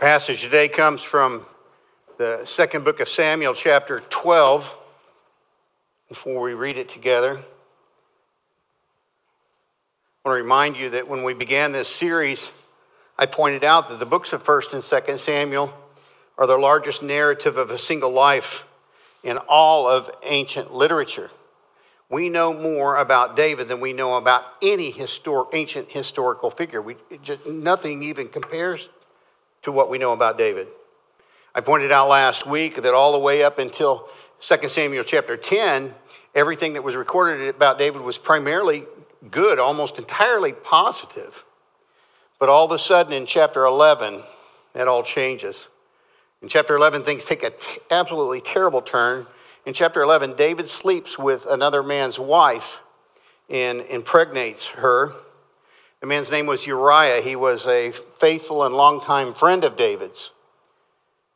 passage today comes from the second book of Samuel, chapter 12. Before we read it together, I want to remind you that when we began this series, I pointed out that the books of 1st and 2nd Samuel are the largest narrative of a single life in all of ancient literature. We know more about David than we know about any histor- ancient historical figure. We, just, nothing even compares to what we know about David. I pointed out last week that all the way up until 2 Samuel chapter 10, everything that was recorded about David was primarily good, almost entirely positive. But all of a sudden in chapter 11, that all changes. In chapter 11, things take an t- absolutely terrible turn. In chapter 11, David sleeps with another man's wife and impregnates her. The man's name was Uriah. He was a faithful and longtime friend of David's.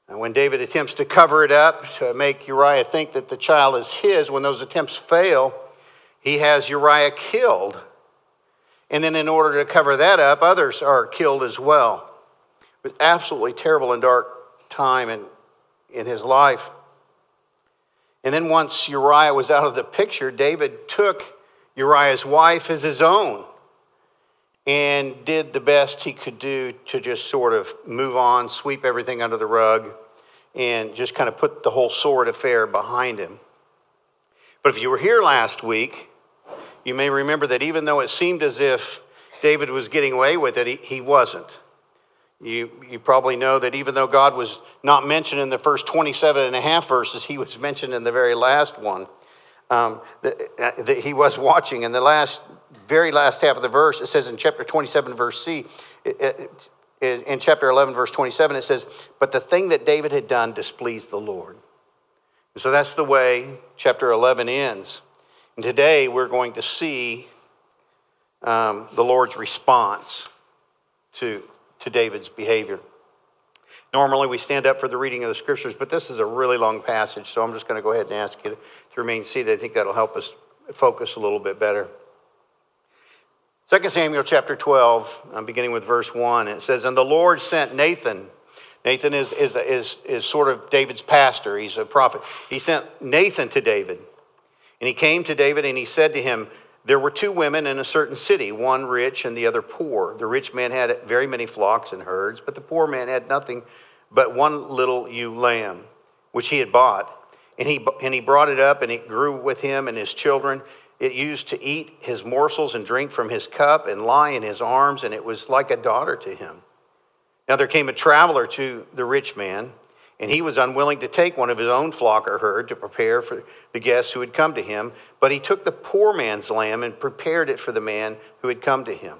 And when David attempts to cover it up to make Uriah think that the child is his, when those attempts fail, he has Uriah killed. And then, in order to cover that up, others are killed as well. It was absolutely terrible and dark time in, in his life. And then, once Uriah was out of the picture, David took Uriah's wife as his own and did the best he could do to just sort of move on, sweep everything under the rug, and just kind of put the whole sword affair behind him. But if you were here last week, you may remember that even though it seemed as if David was getting away with it, he, he wasn't. You, you probably know that even though God was not mentioned in the first 27 and a half verses, he was mentioned in the very last one. Um, that, uh, that he was watching. In the last very last half of the verse, it says in chapter 27, verse C, in chapter 11, verse 27, it says, But the thing that David had done displeased the Lord. And so that's the way chapter 11 ends. And today we're going to see um, the Lord's response to, to David's behavior. Normally we stand up for the reading of the scriptures, but this is a really long passage, so I'm just going to go ahead and ask you to, to remain seated. I think that'll help us focus a little bit better. 2 Samuel chapter 12, I'm beginning with verse 1. It says, And the Lord sent Nathan. Nathan is, is, is, is sort of David's pastor, he's a prophet. He sent Nathan to David. And he came to David and he said to him, There were two women in a certain city, one rich and the other poor. The rich man had very many flocks and herds, but the poor man had nothing but one little ewe lamb, which he had bought. And he, and he brought it up, and it grew with him and his children. It used to eat his morsels and drink from his cup and lie in his arms, and it was like a daughter to him. Now there came a traveler to the rich man, and he was unwilling to take one of his own flock or herd to prepare for the guests who had come to him, but he took the poor man's lamb and prepared it for the man who had come to him.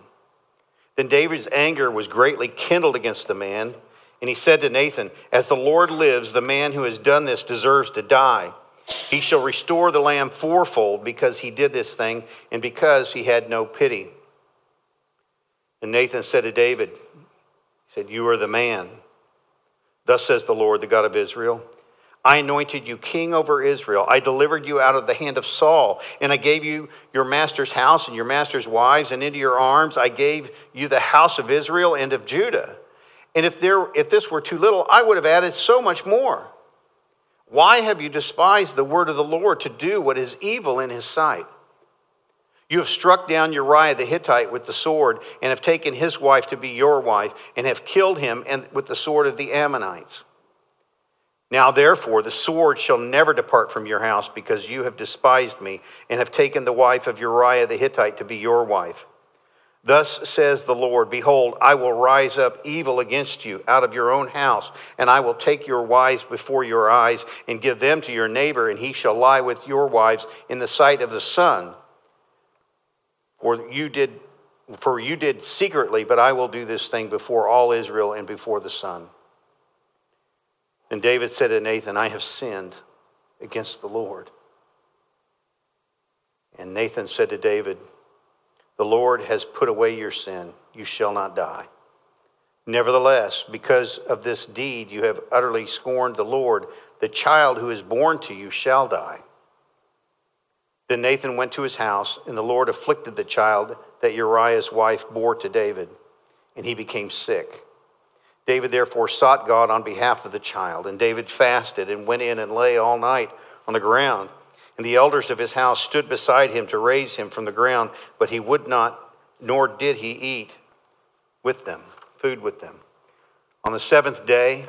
Then David's anger was greatly kindled against the man, and he said to Nathan, As the Lord lives, the man who has done this deserves to die. He shall restore the lamb fourfold because he did this thing and because he had no pity. And Nathan said to David, He said, You are the man. Thus says the Lord, the God of Israel. I anointed you king over Israel. I delivered you out of the hand of Saul, and I gave you your master's house and your master's wives, and into your arms I gave you the house of Israel and of Judah. And if, there, if this were too little, I would have added so much more. Why have you despised the word of the Lord to do what is evil in his sight? You have struck down Uriah the Hittite with the sword, and have taken his wife to be your wife, and have killed him with the sword of the Ammonites. Now, therefore, the sword shall never depart from your house, because you have despised me, and have taken the wife of Uriah the Hittite to be your wife. Thus says the Lord Behold, I will rise up evil against you out of your own house, and I will take your wives before your eyes and give them to your neighbor, and he shall lie with your wives in the sight of the sun. For you did, for you did secretly, but I will do this thing before all Israel and before the sun. And David said to Nathan, I have sinned against the Lord. And Nathan said to David, the Lord has put away your sin. You shall not die. Nevertheless, because of this deed, you have utterly scorned the Lord. The child who is born to you shall die. Then Nathan went to his house, and the Lord afflicted the child that Uriah's wife bore to David, and he became sick. David therefore sought God on behalf of the child, and David fasted and went in and lay all night on the ground. And the elders of his house stood beside him to raise him from the ground, but he would not, nor did he eat with them, food with them. On the seventh day,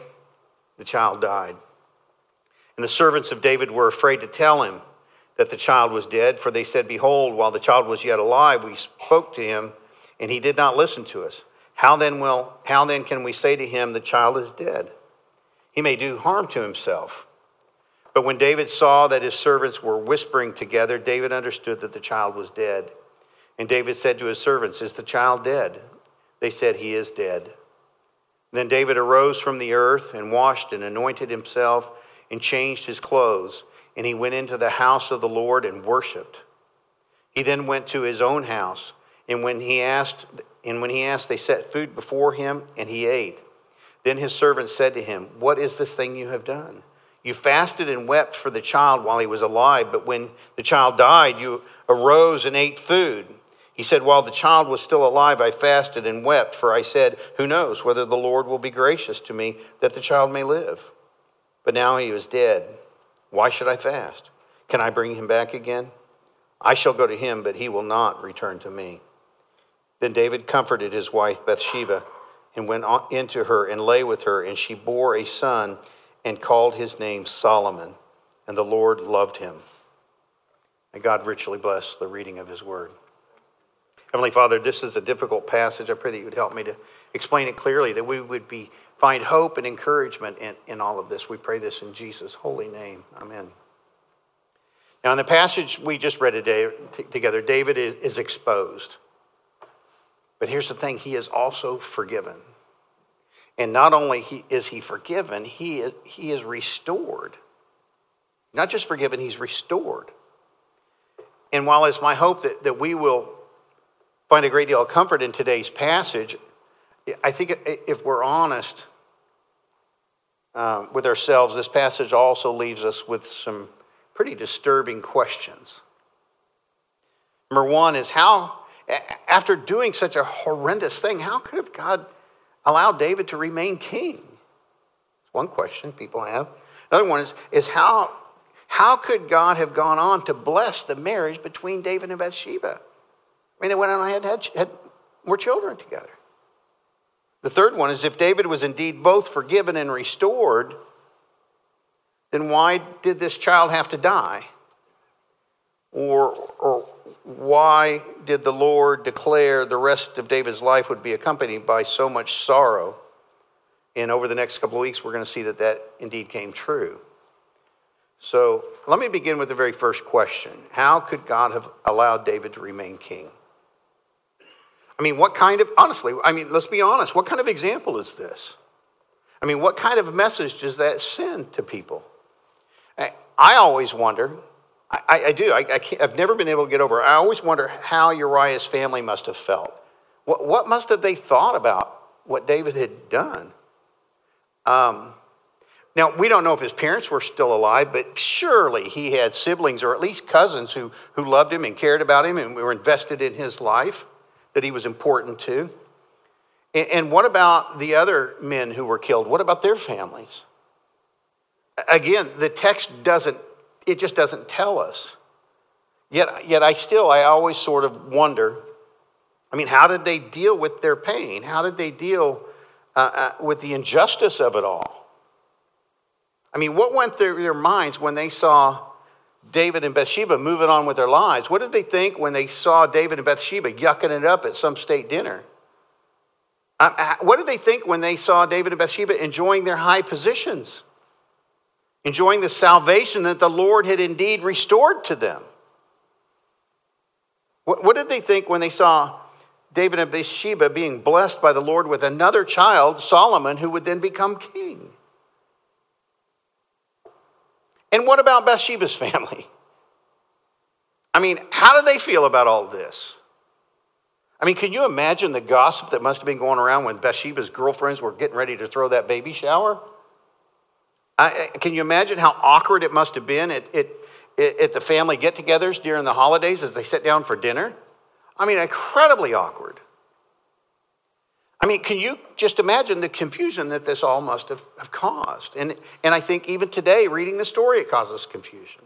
the child died. And the servants of David were afraid to tell him that the child was dead, for they said, Behold, while the child was yet alive, we spoke to him, and he did not listen to us. How then will how then can we say to him the child is dead? He may do harm to himself. But when David saw that his servants were whispering together, David understood that the child was dead. And David said to his servants, Is the child dead? They said, He is dead. Then David arose from the earth and washed and anointed himself and changed his clothes, and he went into the house of the Lord and worshiped. He then went to his own house, and when he asked, and when he asked, they set food before him, and he ate. Then his servants said to him, What is this thing you have done? You fasted and wept for the child while he was alive, but when the child died, you arose and ate food. He said, While the child was still alive, I fasted and wept, for I said, Who knows whether the Lord will be gracious to me that the child may live? But now he is dead. Why should I fast? Can I bring him back again? I shall go to him, but he will not return to me. Then David comforted his wife Bathsheba and went into her and lay with her, and she bore a son and called his name Solomon. And the Lord loved him. And God richly bless the reading of his word. Heavenly Father, this is a difficult passage. I pray that you would help me to explain it clearly, that we would be find hope and encouragement in, in all of this. We pray this in Jesus' holy name. Amen. Now, in the passage we just read today, t- together, David is, is exposed. But here's the thing he is also forgiven. And not only is he forgiven, he is, he is restored. Not just forgiven, he's restored. And while it's my hope that, that we will find a great deal of comfort in today's passage, I think if we're honest um, with ourselves, this passage also leaves us with some pretty disturbing questions. Number one is how, after doing such a horrendous thing, how could have God allowed David to remain king? One question people have. Another one is, is how, how could God have gone on to bless the marriage between David and Bathsheba? I mean, they went on and had, had, had more children together. The third one is if David was indeed both forgiven and restored, then why did this child have to die? Or, or why did the Lord declare the rest of David's life would be accompanied by so much sorrow? And over the next couple of weeks, we're going to see that that indeed came true. So let me begin with the very first question How could God have allowed David to remain king? I mean, what kind of, honestly, I mean, let's be honest, what kind of example is this? I mean, what kind of message does that send to people? I, always wonder, I, I do, I, I have never been able to get over, it. I always wonder how Uriah's family must have felt. What, what must have they thought about what David had done? Um, now, we don't know if his parents were still alive, but surely he had siblings or at least cousins who, who loved him and cared about him and were invested in his life that he was important to? And what about the other men who were killed? What about their families? Again, the text doesn't, it just doesn't tell us. Yet, yet I still, I always sort of wonder I mean, how did they deal with their pain? How did they deal uh, uh, with the injustice of it all? I mean, what went through their minds when they saw David and Bathsheba moving on with their lives. What did they think when they saw David and Bathsheba yucking it up at some state dinner? Uh, what did they think when they saw David and Bathsheba enjoying their high positions? Enjoying the salvation that the Lord had indeed restored to them? What, what did they think when they saw David and Bathsheba being blessed by the Lord with another child, Solomon, who would then become king? And what about Bathsheba's family? I mean, how do they feel about all this? I mean, can you imagine the gossip that must have been going around when Bathsheba's girlfriends were getting ready to throw that baby shower? I, can you imagine how awkward it must have been at, at, at the family get togethers during the holidays as they sit down for dinner? I mean, incredibly awkward. I mean, can you just imagine the confusion that this all must have, have caused? And, and I think even today, reading the story, it causes confusion.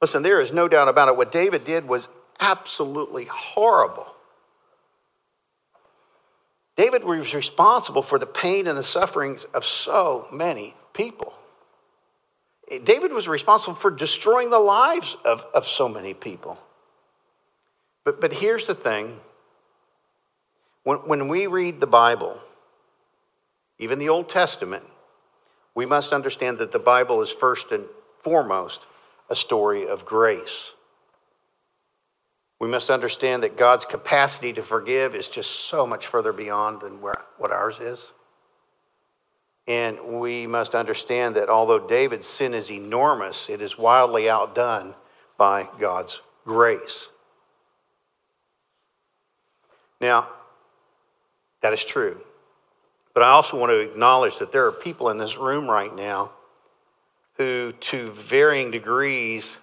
Listen, there is no doubt about it. What David did was absolutely horrible. David was responsible for the pain and the sufferings of so many people. David was responsible for destroying the lives of, of so many people. But, but here's the thing when, when we read the Bible, even the Old Testament, we must understand that the Bible is first and foremost a story of grace. We must understand that God's capacity to forgive is just so much further beyond than where, what ours is. And we must understand that although David's sin is enormous, it is wildly outdone by God's grace. Now, that is true. But I also want to acknowledge that there are people in this room right now who, to varying degrees,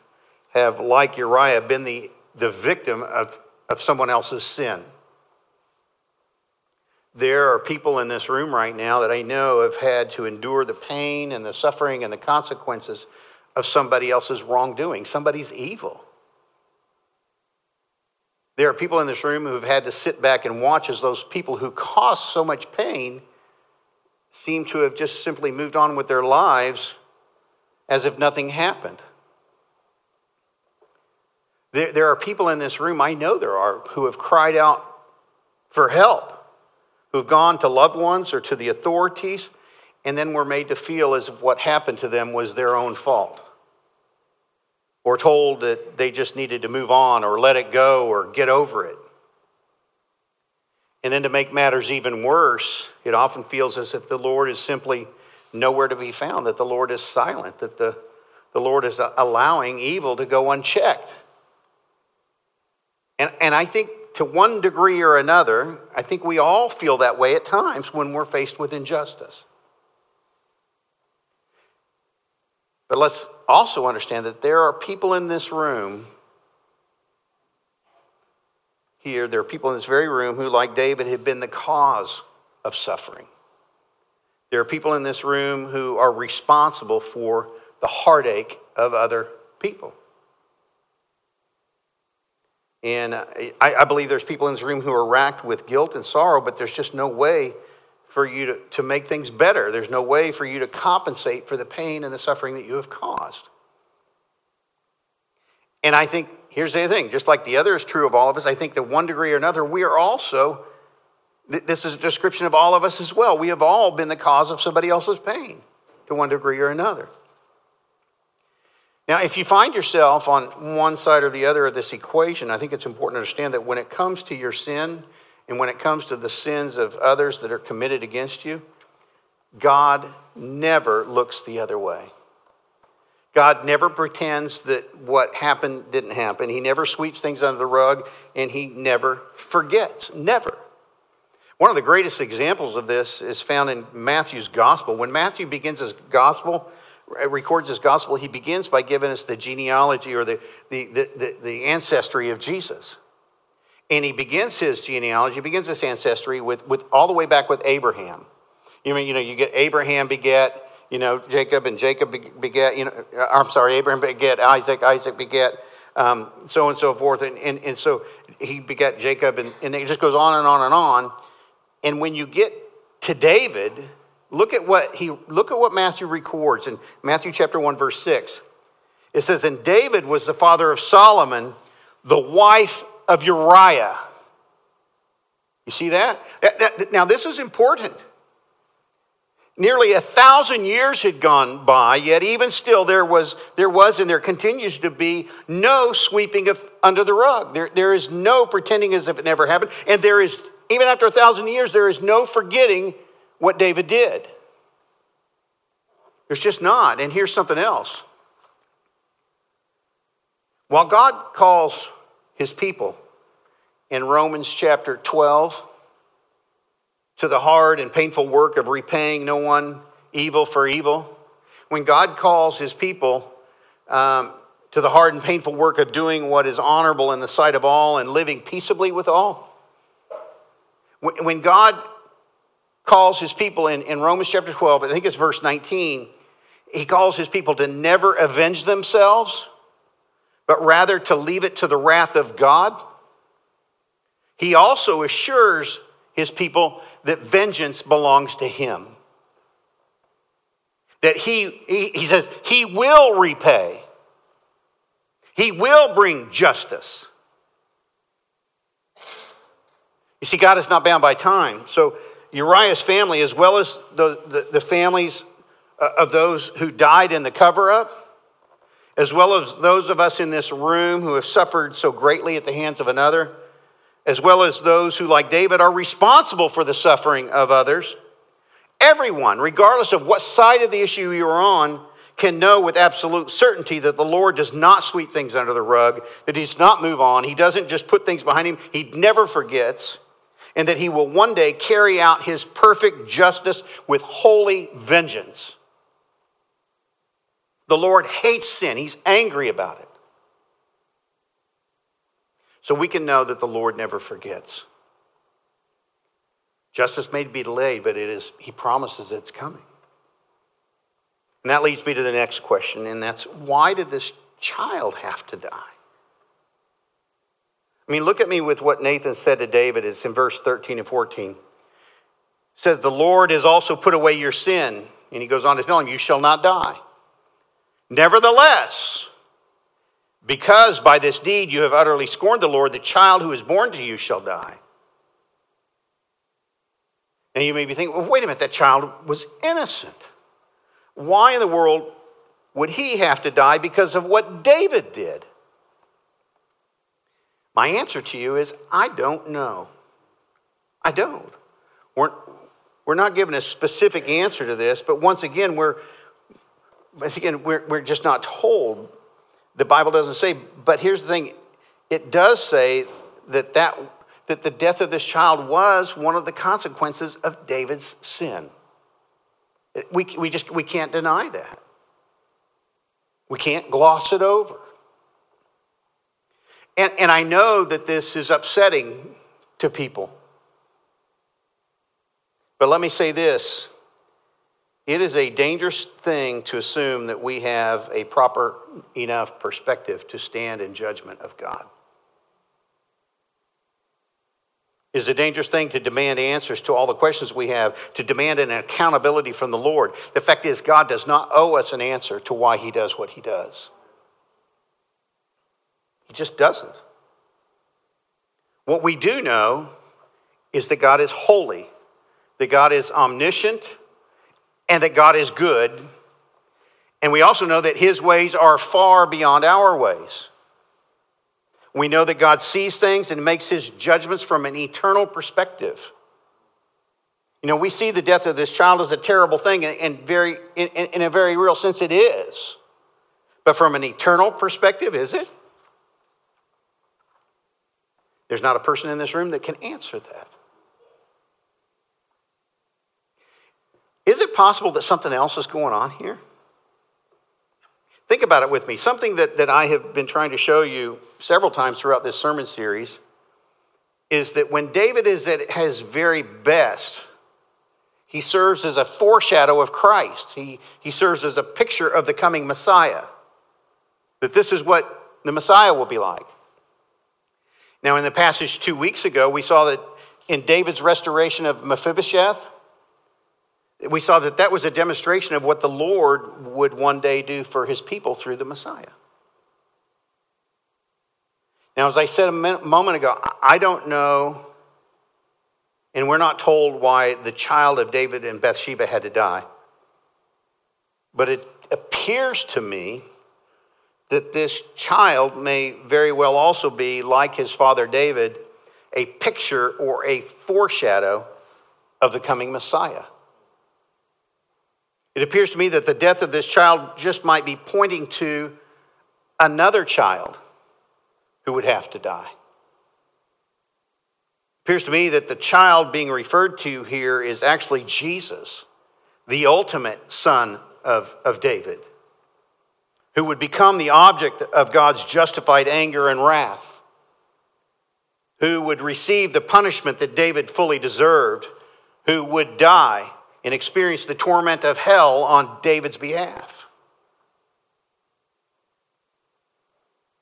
have, like Uriah, been the, the victim of, of someone else's sin. There are people in this room right now that I know have had to endure the pain and the suffering and the consequences of somebody else's wrongdoing, somebody's evil. There are people in this room who have had to sit back and watch as those people who caused so much pain seem to have just simply moved on with their lives as if nothing happened. There, there are people in this room, I know there are, who have cried out for help, who've gone to loved ones or to the authorities, and then were made to feel as if what happened to them was their own fault or told that they just needed to move on or let it go or get over it. And then to make matters even worse, it often feels as if the Lord is simply nowhere to be found, that the Lord is silent, that the, the Lord is allowing evil to go unchecked. And, and I think to one degree or another, I think we all feel that way at times when we're faced with injustice. But let's also understand that there are people in this room here, there are people in this very room who, like David, have been the cause of suffering. There are people in this room who are responsible for the heartache of other people. And I, I, believe there's people in this room who are racked with guilt and sorrow, but there's just no way for you to, to make things better. There's no way for you to compensate for the pain and the suffering that you have caused. And I think, here's the other thing just like the other is true of all of us, I think to one degree or another, we are also, this is a description of all of us as well. We have all been the cause of somebody else's pain to one degree or another. Now, if you find yourself on one side or the other of this equation, I think it's important to understand that when it comes to your sin, and when it comes to the sins of others that are committed against you, God never looks the other way. God never pretends that what happened didn't happen. He never sweeps things under the rug, and He never forgets. Never. One of the greatest examples of this is found in Matthew's gospel. When Matthew begins his gospel, records his gospel, he begins by giving us the genealogy or the, the, the, the, ancestry of Jesus. And he begins his genealogy, begins his ancestry with, with all the way back with Abraham. You mean, you know, you get Abraham beget, you know, Jacob, and Jacob beget, you know, uh, I'm sorry, Abraham beget Isaac, Isaac beget um, so and so forth. And, and, and so he beget Jacob, and, and it just goes on and on and on. And when you get to David, look at what he look at what Matthew records in Matthew chapter 1, verse 6. It says, And David was the father of Solomon, the wife of Uriah. You see that? that, that now, this is important. Nearly a thousand years had gone by, yet even still there was, there was and there continues to be no sweeping of under the rug. There, there is no pretending as if it never happened. And there is, even after a thousand years, there is no forgetting what David did. There's just not. And here's something else. While God calls his people in Romans chapter 12 to the hard and painful work of repaying no one evil for evil. When God calls his people um, to the hard and painful work of doing what is honorable in the sight of all and living peaceably with all. When God calls his people in, in Romans chapter 12, I think it's verse 19, he calls his people to never avenge themselves, but rather to leave it to the wrath of God. He also assures his people that vengeance belongs to him. That he, he, he says, he will repay, he will bring justice. You see, God is not bound by time. So Uriah's family, as well as the, the, the families uh, of those who died in the cover up, as well as those of us in this room who have suffered so greatly at the hands of another, as well as those who, like David, are responsible for the suffering of others. Everyone, regardless of what side of the issue you're on, can know with absolute certainty that the Lord does not sweep things under the rug, that He does not move on. He doesn't just put things behind Him, He never forgets and that he will one day carry out his perfect justice with holy vengeance. The Lord hates sin, he's angry about it. So we can know that the Lord never forgets. Justice may be delayed, but it is, he promises it's coming. And that leads me to the next question, and that's why did this child have to die? I mean, look at me with what Nathan said to David. It's in verse 13 and 14. It says, The Lord has also put away your sin. And he goes on to tell him, You shall not die. Nevertheless, because by this deed you have utterly scorned the Lord, the child who is born to you shall die. And you may be thinking, well, wait a minute, that child was innocent. Why in the world would he have to die because of what David did? My answer to you is I don't know. I don't. We're, we're not given a specific answer to this, but once again, we're, once again, we're, we're just not told. The Bible doesn't say, but here's the thing it does say that, that, that the death of this child was one of the consequences of David's sin. We, we just we can't deny that. We can't gloss it over. And, and I know that this is upsetting to people. But let me say this it is a dangerous thing to assume that we have a proper enough perspective to stand in judgment of God. It is a dangerous thing to demand answers to all the questions we have, to demand an accountability from the Lord. The fact is, God does not owe us an answer to why He does what He does. He just doesn't. What we do know is that God is holy, that God is omniscient, and that God is good. And we also know that his ways are far beyond our ways. We know that God sees things and makes his judgments from an eternal perspective. You know, we see the death of this child as a terrible thing, and very, in, in a very real sense, it is. But from an eternal perspective, is it? There's not a person in this room that can answer that. Is it possible that something else is going on here? Think about it with me. Something that, that I have been trying to show you several times throughout this sermon series is that when David is at his very best, he serves as a foreshadow of Christ. He, he serves as a picture of the coming Messiah. That this is what the Messiah will be like. Now, in the passage two weeks ago, we saw that in David's restoration of Mephibosheth, we saw that that was a demonstration of what the Lord would one day do for his people through the Messiah. Now, as I said a moment ago, I don't know, and we're not told why the child of David and Bathsheba had to die. But it appears to me that this child may very well also be, like his father David, a picture or a foreshadow of the coming Messiah. It appears to me that the death of this child just might be pointing to another child who would have to die. It appears to me that the child being referred to here is actually Jesus, the ultimate son of, of David who would become the object of God's justified anger and wrath, who would receive the punishment that David fully deserved, who would die and experience the torment of hell on David's behalf.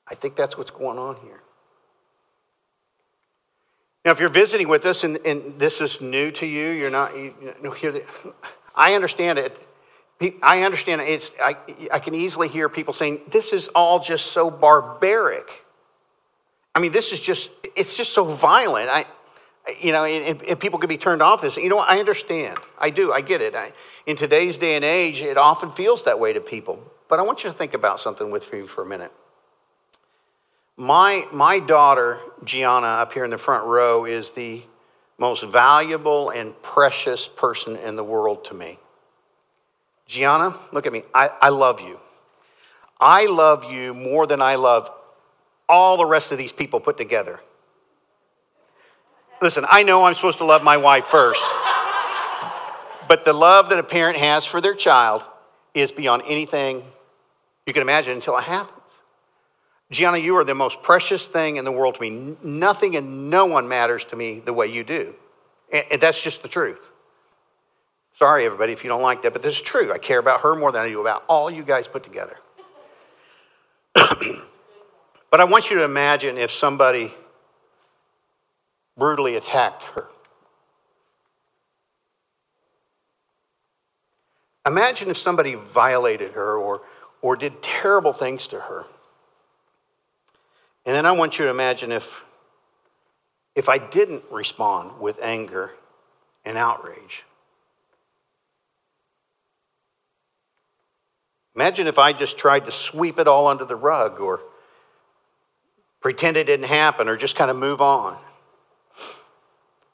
I think that's what's going on here. Now, if you're visiting with us and, and this is new to you, you're not, you, know, the, I understand it. I understand it's, I, I can easily hear people saying, this is all just so barbaric. I mean, this is just, it's just so violent. I, you know, and, and people could be turned off this. You know, I understand. I do. I get it. I, in today's day and age, it often feels that way to people. But I want you to think about something with me for a minute. My, my daughter, Gianna, up here in the front row, is the most valuable and precious person in the world to me. Gianna, look at me. I, I love you. I love you more than I love all the rest of these people put together. Listen, I know I'm supposed to love my wife first, but the love that a parent has for their child is beyond anything you can imagine until it happens. Gianna, you are the most precious thing in the world to me. Nothing and no one matters to me the way you do. And that's just the truth. Sorry, everybody, if you don't like that, but this is true. I care about her more than I do about all you guys put together. but I want you to imagine if somebody brutally attacked her. Imagine if somebody violated her or, or did terrible things to her. And then I want you to imagine if, if I didn't respond with anger and outrage. Imagine if I just tried to sweep it all under the rug or pretend it didn't happen or just kind of move on.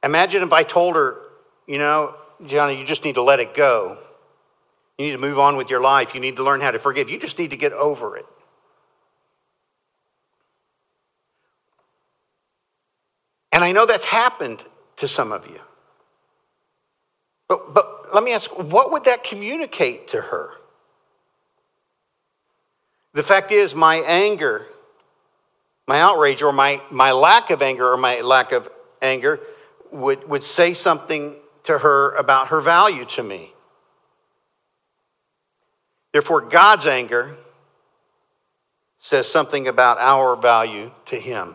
Imagine if I told her, you know, Gianna, you just need to let it go. You need to move on with your life. You need to learn how to forgive. You just need to get over it. And I know that's happened to some of you. But, but let me ask what would that communicate to her? The fact is, my anger, my outrage, or my, my lack of anger, or my lack of anger would, would say something to her about her value to me. Therefore, God's anger says something about our value to Him.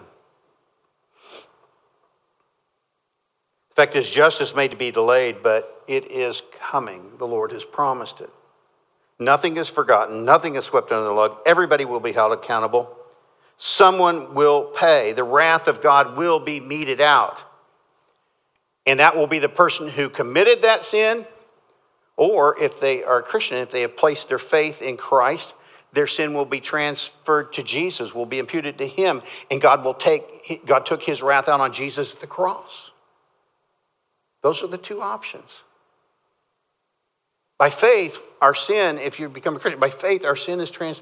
In fact, His justice may be delayed, but it is coming. The Lord has promised it. Nothing is forgotten, nothing is swept under the rug. Everybody will be held accountable. Someone will pay. The wrath of God will be meted out. And that will be the person who committed that sin, or if they are a Christian, if they have placed their faith in Christ, their sin will be transferred to Jesus, will be imputed to him, and God will take God took his wrath out on Jesus at the cross. Those are the two options. By faith, our sin, if you become a Christian, by faith, our sin is, trans,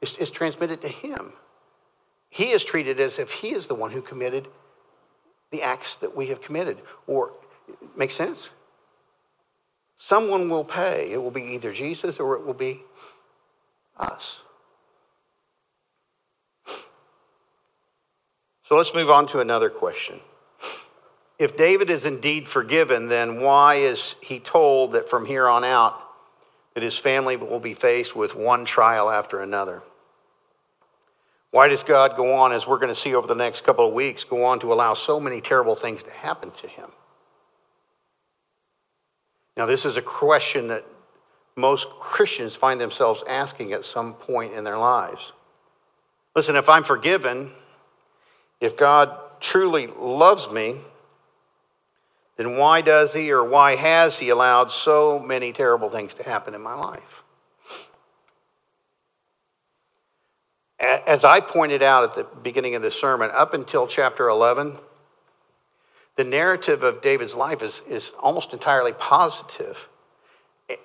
is, is transmitted to him. He is treated as if he is the one who committed the acts that we have committed. Or, make sense? Someone will pay. It will be either Jesus or it will be us. So let's move on to another question. If David is indeed forgiven, then why is he told that from here on out that his family will be faced with one trial after another? Why does God go on, as we're going to see over the next couple of weeks, go on to allow so many terrible things to happen to him? Now, this is a question that most Christians find themselves asking at some point in their lives. Listen, if I'm forgiven, if God truly loves me, then why does he or why has he allowed so many terrible things to happen in my life? as I pointed out at the beginning of the sermon, up until chapter 11, the narrative of David's life is, is almost entirely positive.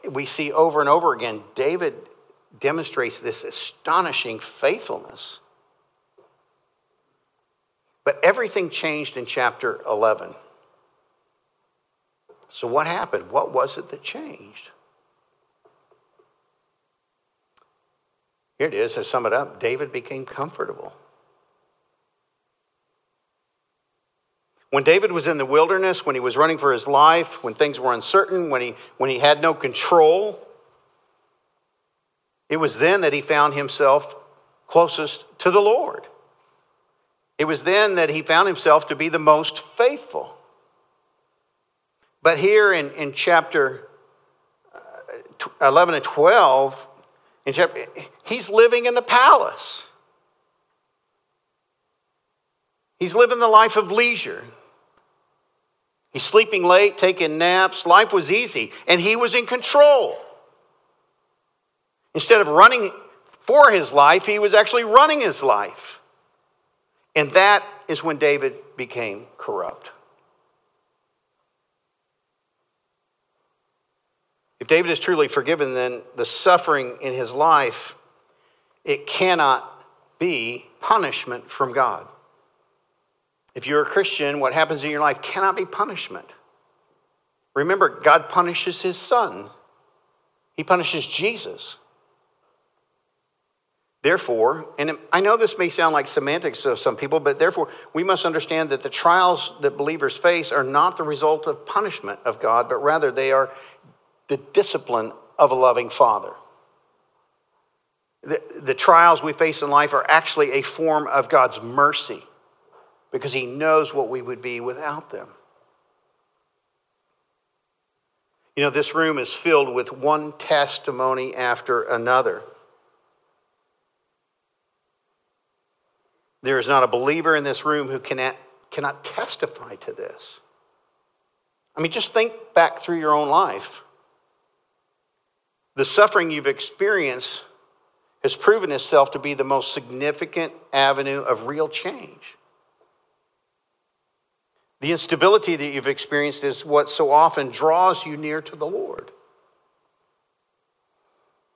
We see over and over again, David demonstrates this astonishing faithfulness. But everything changed in chapter 11. So, what happened? What was it that changed? Here it is, to sum it up David became comfortable. When David was in the wilderness, when he was running for his life, when things were uncertain, when he, when he had no control, it was then that he found himself closest to the Lord. It was then that he found himself to be the most faithful. But here in, in chapter uh, 11 and 12, in chapter, he's living in the palace. He's living the life of leisure. He's sleeping late, taking naps. Life was easy, and he was in control. Instead of running for his life, he was actually running his life. And that is when David became corrupt. If David is truly forgiven, then the suffering in his life, it cannot be punishment from God. If you're a Christian, what happens in your life cannot be punishment. Remember, God punishes his son, he punishes Jesus. Therefore, and I know this may sound like semantics to some people, but therefore, we must understand that the trials that believers face are not the result of punishment of God, but rather they are the discipline of a loving father. The, the trials we face in life are actually a form of God's mercy because He knows what we would be without them. You know, this room is filled with one testimony after another. There is not a believer in this room who cannot, cannot testify to this. I mean, just think back through your own life. The suffering you've experienced has proven itself to be the most significant avenue of real change. The instability that you've experienced is what so often draws you near to the Lord.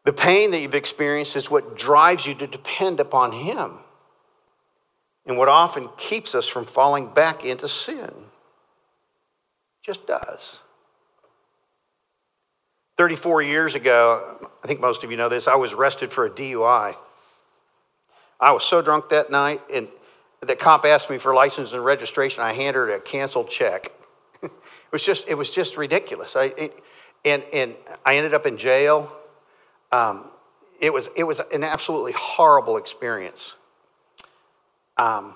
The pain that you've experienced is what drives you to depend upon Him and what often keeps us from falling back into sin. Just does. 34 years ago, I think most of you know this, I was arrested for a DUI. I was so drunk that night, and the cop asked me for license and registration. I handed her a canceled check. it was just, it was just ridiculous. I, it, and, and I ended up in jail. Um, it, was, it was an absolutely horrible experience. Um,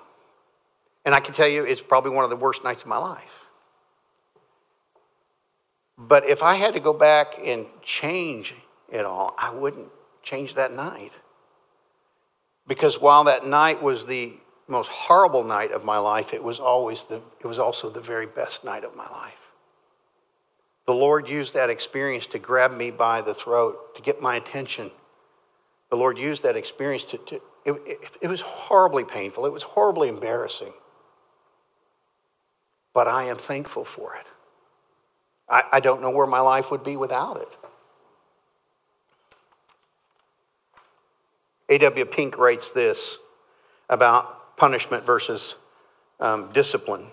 and I can tell you, it's probably one of the worst nights of my life. But if I had to go back and change it all, I wouldn't change that night. Because while that night was the most horrible night of my life, it was always the it was also the very best night of my life. The Lord used that experience to grab me by the throat, to get my attention. The Lord used that experience to, to it, it, it was horribly painful. It was horribly embarrassing. But I am thankful for it. I, I don't know where my life would be without it. A.W. Pink writes this about punishment versus um, discipline. It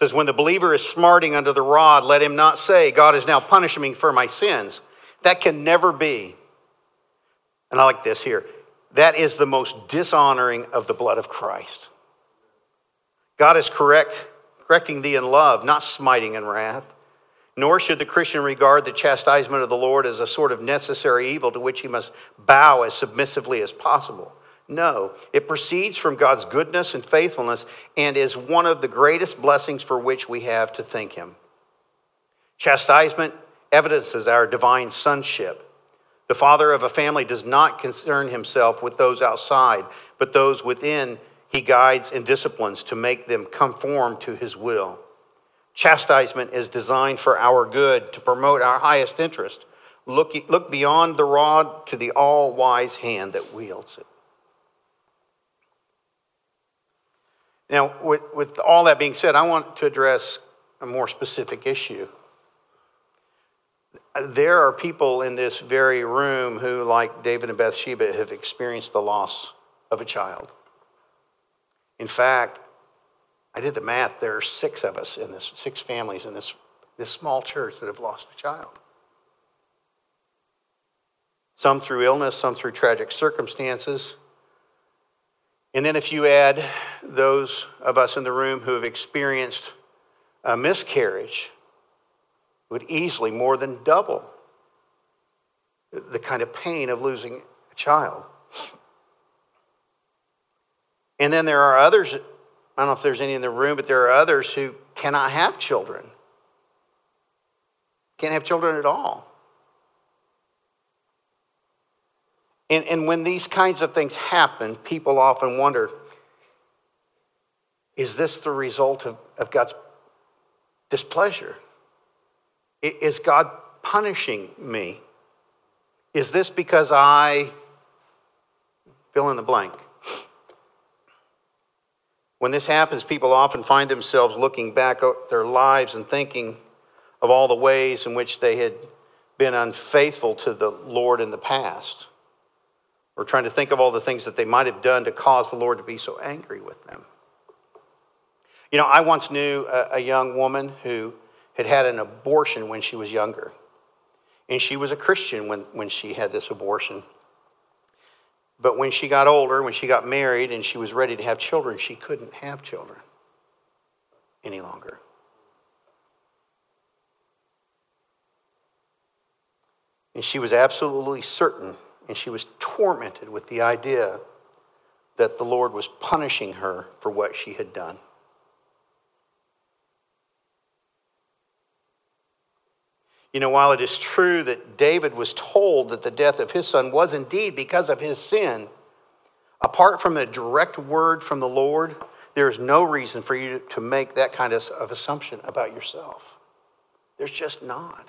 says, When the believer is smarting under the rod, let him not say, God is now punishing me for my sins. That can never be. And I like this here. That is the most dishonoring of the blood of Christ. God is correct correcting thee in love, not smiting in wrath. Nor should the Christian regard the chastisement of the Lord as a sort of necessary evil to which he must bow as submissively as possible. No, it proceeds from God's goodness and faithfulness and is one of the greatest blessings for which we have to thank Him. Chastisement evidences our divine sonship. The father of a family does not concern himself with those outside, but those within he guides and disciplines to make them conform to his will. Chastisement is designed for our good, to promote our highest interest. Look, look beyond the rod to the all wise hand that wields it. Now, with, with all that being said, I want to address a more specific issue. There are people in this very room who, like David and Bathsheba, have experienced the loss of a child. In fact, I did the math. There are six of us in this, six families in this, this small church that have lost a child. Some through illness, some through tragic circumstances. And then if you add those of us in the room who have experienced a miscarriage would easily more than double the kind of pain of losing a child. And then there are others, I don't know if there's any in the room, but there are others who cannot have children. Can't have children at all. And, and when these kinds of things happen, people often wonder is this the result of, of God's displeasure? Is God punishing me? Is this because I fill in the blank? When this happens, people often find themselves looking back at their lives and thinking of all the ways in which they had been unfaithful to the Lord in the past, or trying to think of all the things that they might have done to cause the Lord to be so angry with them. You know, I once knew a, a young woman who had had an abortion when she was younger. And she was a Christian when, when she had this abortion. But when she got older, when she got married and she was ready to have children, she couldn't have children any longer. And she was absolutely certain, and she was tormented with the idea that the Lord was punishing her for what she had done. You know, while it is true that David was told that the death of his son was indeed because of his sin, apart from a direct word from the Lord, there is no reason for you to make that kind of, assumption about yourself. There's just not.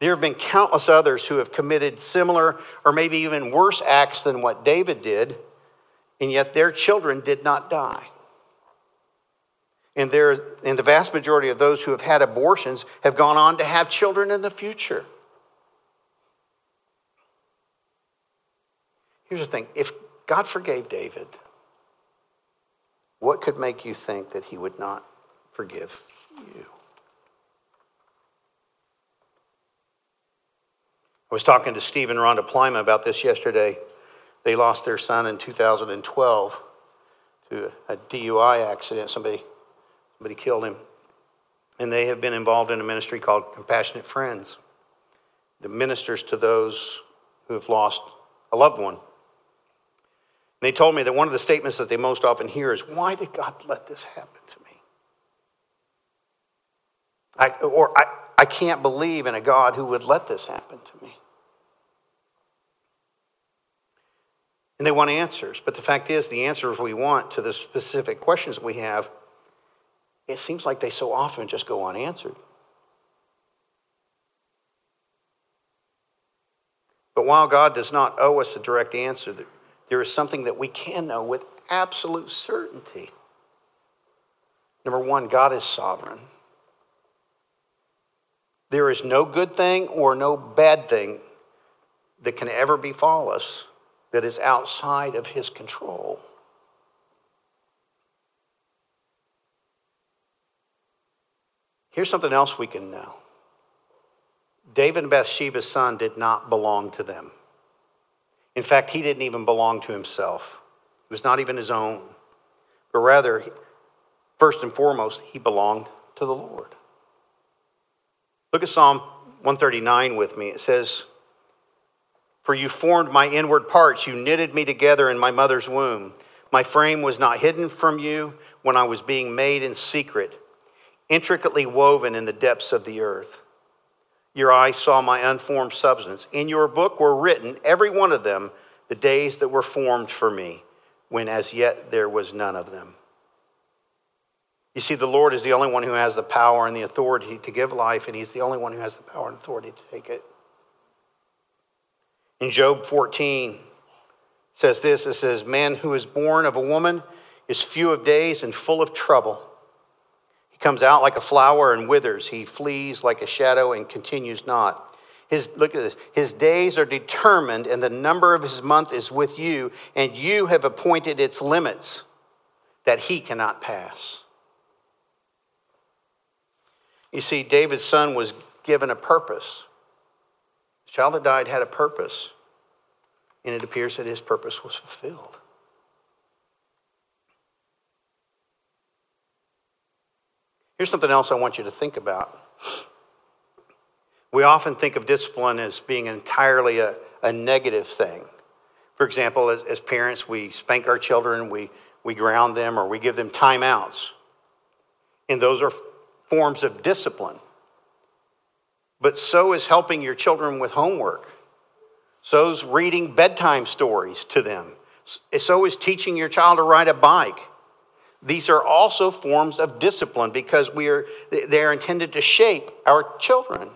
There have been countless others who have committed similar or maybe even worse acts than what David did, and yet their children did not die. And, there, and the vast majority of those who have had abortions have gone on to have children in the future. Here's the thing if God forgave David, what could make you think that he would not forgive you? I was talking to Steve and Rhonda Plyma about this yesterday. They lost their son in 2012 to a DUI accident. Somebody Somebody killed him. And they have been involved in a ministry called Compassionate Friends that ministers to those who have lost a loved one. And they told me that one of the statements that they most often hear is, Why did God let this happen to me? I, or, I, I can't believe in a God who would let this happen to me. And they want answers. But the fact is, the answers we want to the specific questions we have it seems like they so often just go unanswered. But while God does not owe us a direct answer, there is something that we can know with absolute certainty. Number one, God is sovereign. There is no good thing or no bad thing that can ever befall us that is outside of his control. Here's something else we can know David and Bathsheba's son did not belong to them. In fact, he didn't even belong to himself, it was not even his own. But rather, first and foremost, he belonged to the Lord. Look at Psalm 139 with me. It says, For you formed my inward parts, you knitted me together in my mother's womb. My frame was not hidden from you when I was being made in secret intricately woven in the depths of the earth. Your eyes saw my unformed substance. In your book were written, every one of them, the days that were formed for me, when as yet there was none of them. You see, the Lord is the only one who has the power and the authority to give life, and He's the only one who has the power and authority to take it. In Job 14, says this it says, Man who is born of a woman is few of days and full of trouble. Comes out like a flower and withers. He flees like a shadow and continues not. His, look at this. His days are determined, and the number of his month is with you, and you have appointed its limits that he cannot pass. You see, David's son was given a purpose. The child that died had a purpose, and it appears that his purpose was fulfilled. Here's something else I want you to think about. We often think of discipline as being entirely a, a negative thing. For example, as, as parents, we spank our children, we, we ground them, or we give them timeouts. And those are forms of discipline. But so is helping your children with homework. So is reading bedtime stories to them. So is teaching your child to ride a bike. These are also forms of discipline because we are, they are intended to shape our children.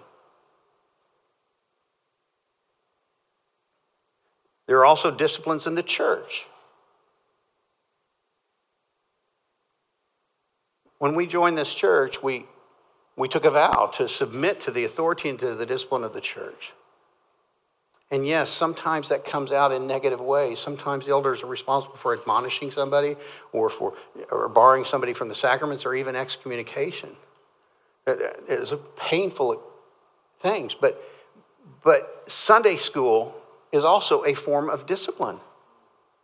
There are also disciplines in the church. When we joined this church, we, we took a vow to submit to the authority and to the discipline of the church. And yes, sometimes that comes out in negative ways. Sometimes the elders are responsible for admonishing somebody or for or barring somebody from the sacraments or even excommunication. It is painful things. But, but Sunday school is also a form of discipline.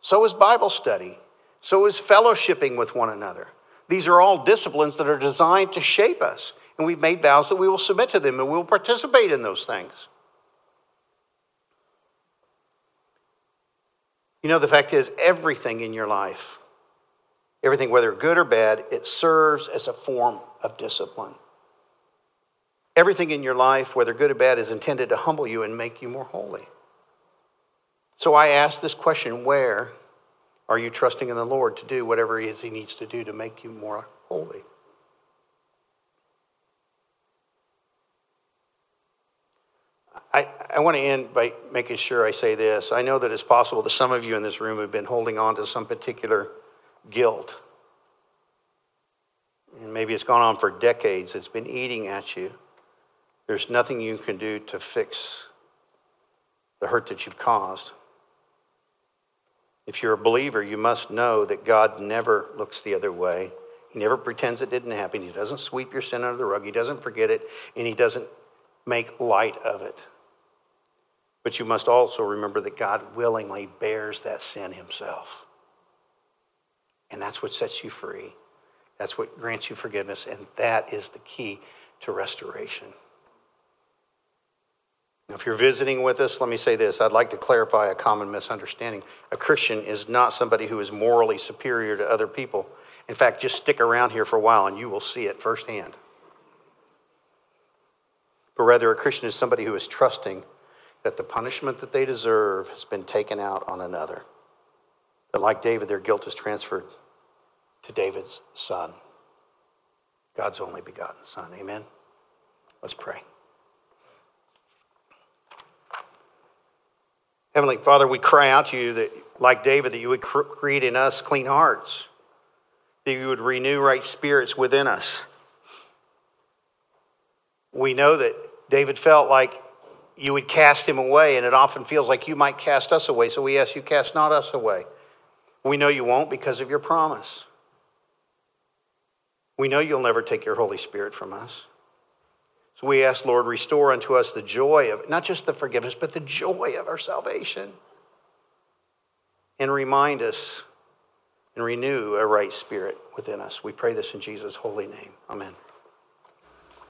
So is Bible study. So is fellowshipping with one another. These are all disciplines that are designed to shape us. And we've made vows that we will submit to them and we will participate in those things. You know, the fact is, everything in your life, everything, whether good or bad, it serves as a form of discipline. Everything in your life, whether good or bad, is intended to humble you and make you more holy. So I ask this question where are you trusting in the Lord to do whatever it is He needs to do to make you more holy? I, I want to end by making sure I say this. I know that it's possible that some of you in this room have been holding on to some particular guilt. And maybe it's gone on for decades, it's been eating at you. There's nothing you can do to fix the hurt that you've caused. If you're a believer, you must know that God never looks the other way. He never pretends it didn't happen. He doesn't sweep your sin under the rug. He doesn't forget it, and He doesn't make light of it. But you must also remember that God willingly bears that sin himself. And that's what sets you free. That's what grants you forgiveness. And that is the key to restoration. Now, if you're visiting with us, let me say this. I'd like to clarify a common misunderstanding. A Christian is not somebody who is morally superior to other people. In fact, just stick around here for a while and you will see it firsthand. But rather, a Christian is somebody who is trusting that the punishment that they deserve has been taken out on another. That, like David, their guilt is transferred to David's son, God's only begotten son. Amen? Let's pray. Heavenly Father, we cry out to you that, like David, that you would create in us clean hearts, that you would renew right spirits within us. We know that David felt like you would cast him away, and it often feels like you might cast us away. So we ask you, cast not us away. We know you won't because of your promise. We know you'll never take your Holy Spirit from us. So we ask, Lord, restore unto us the joy of not just the forgiveness, but the joy of our salvation. And remind us and renew a right spirit within us. We pray this in Jesus' holy name. Amen.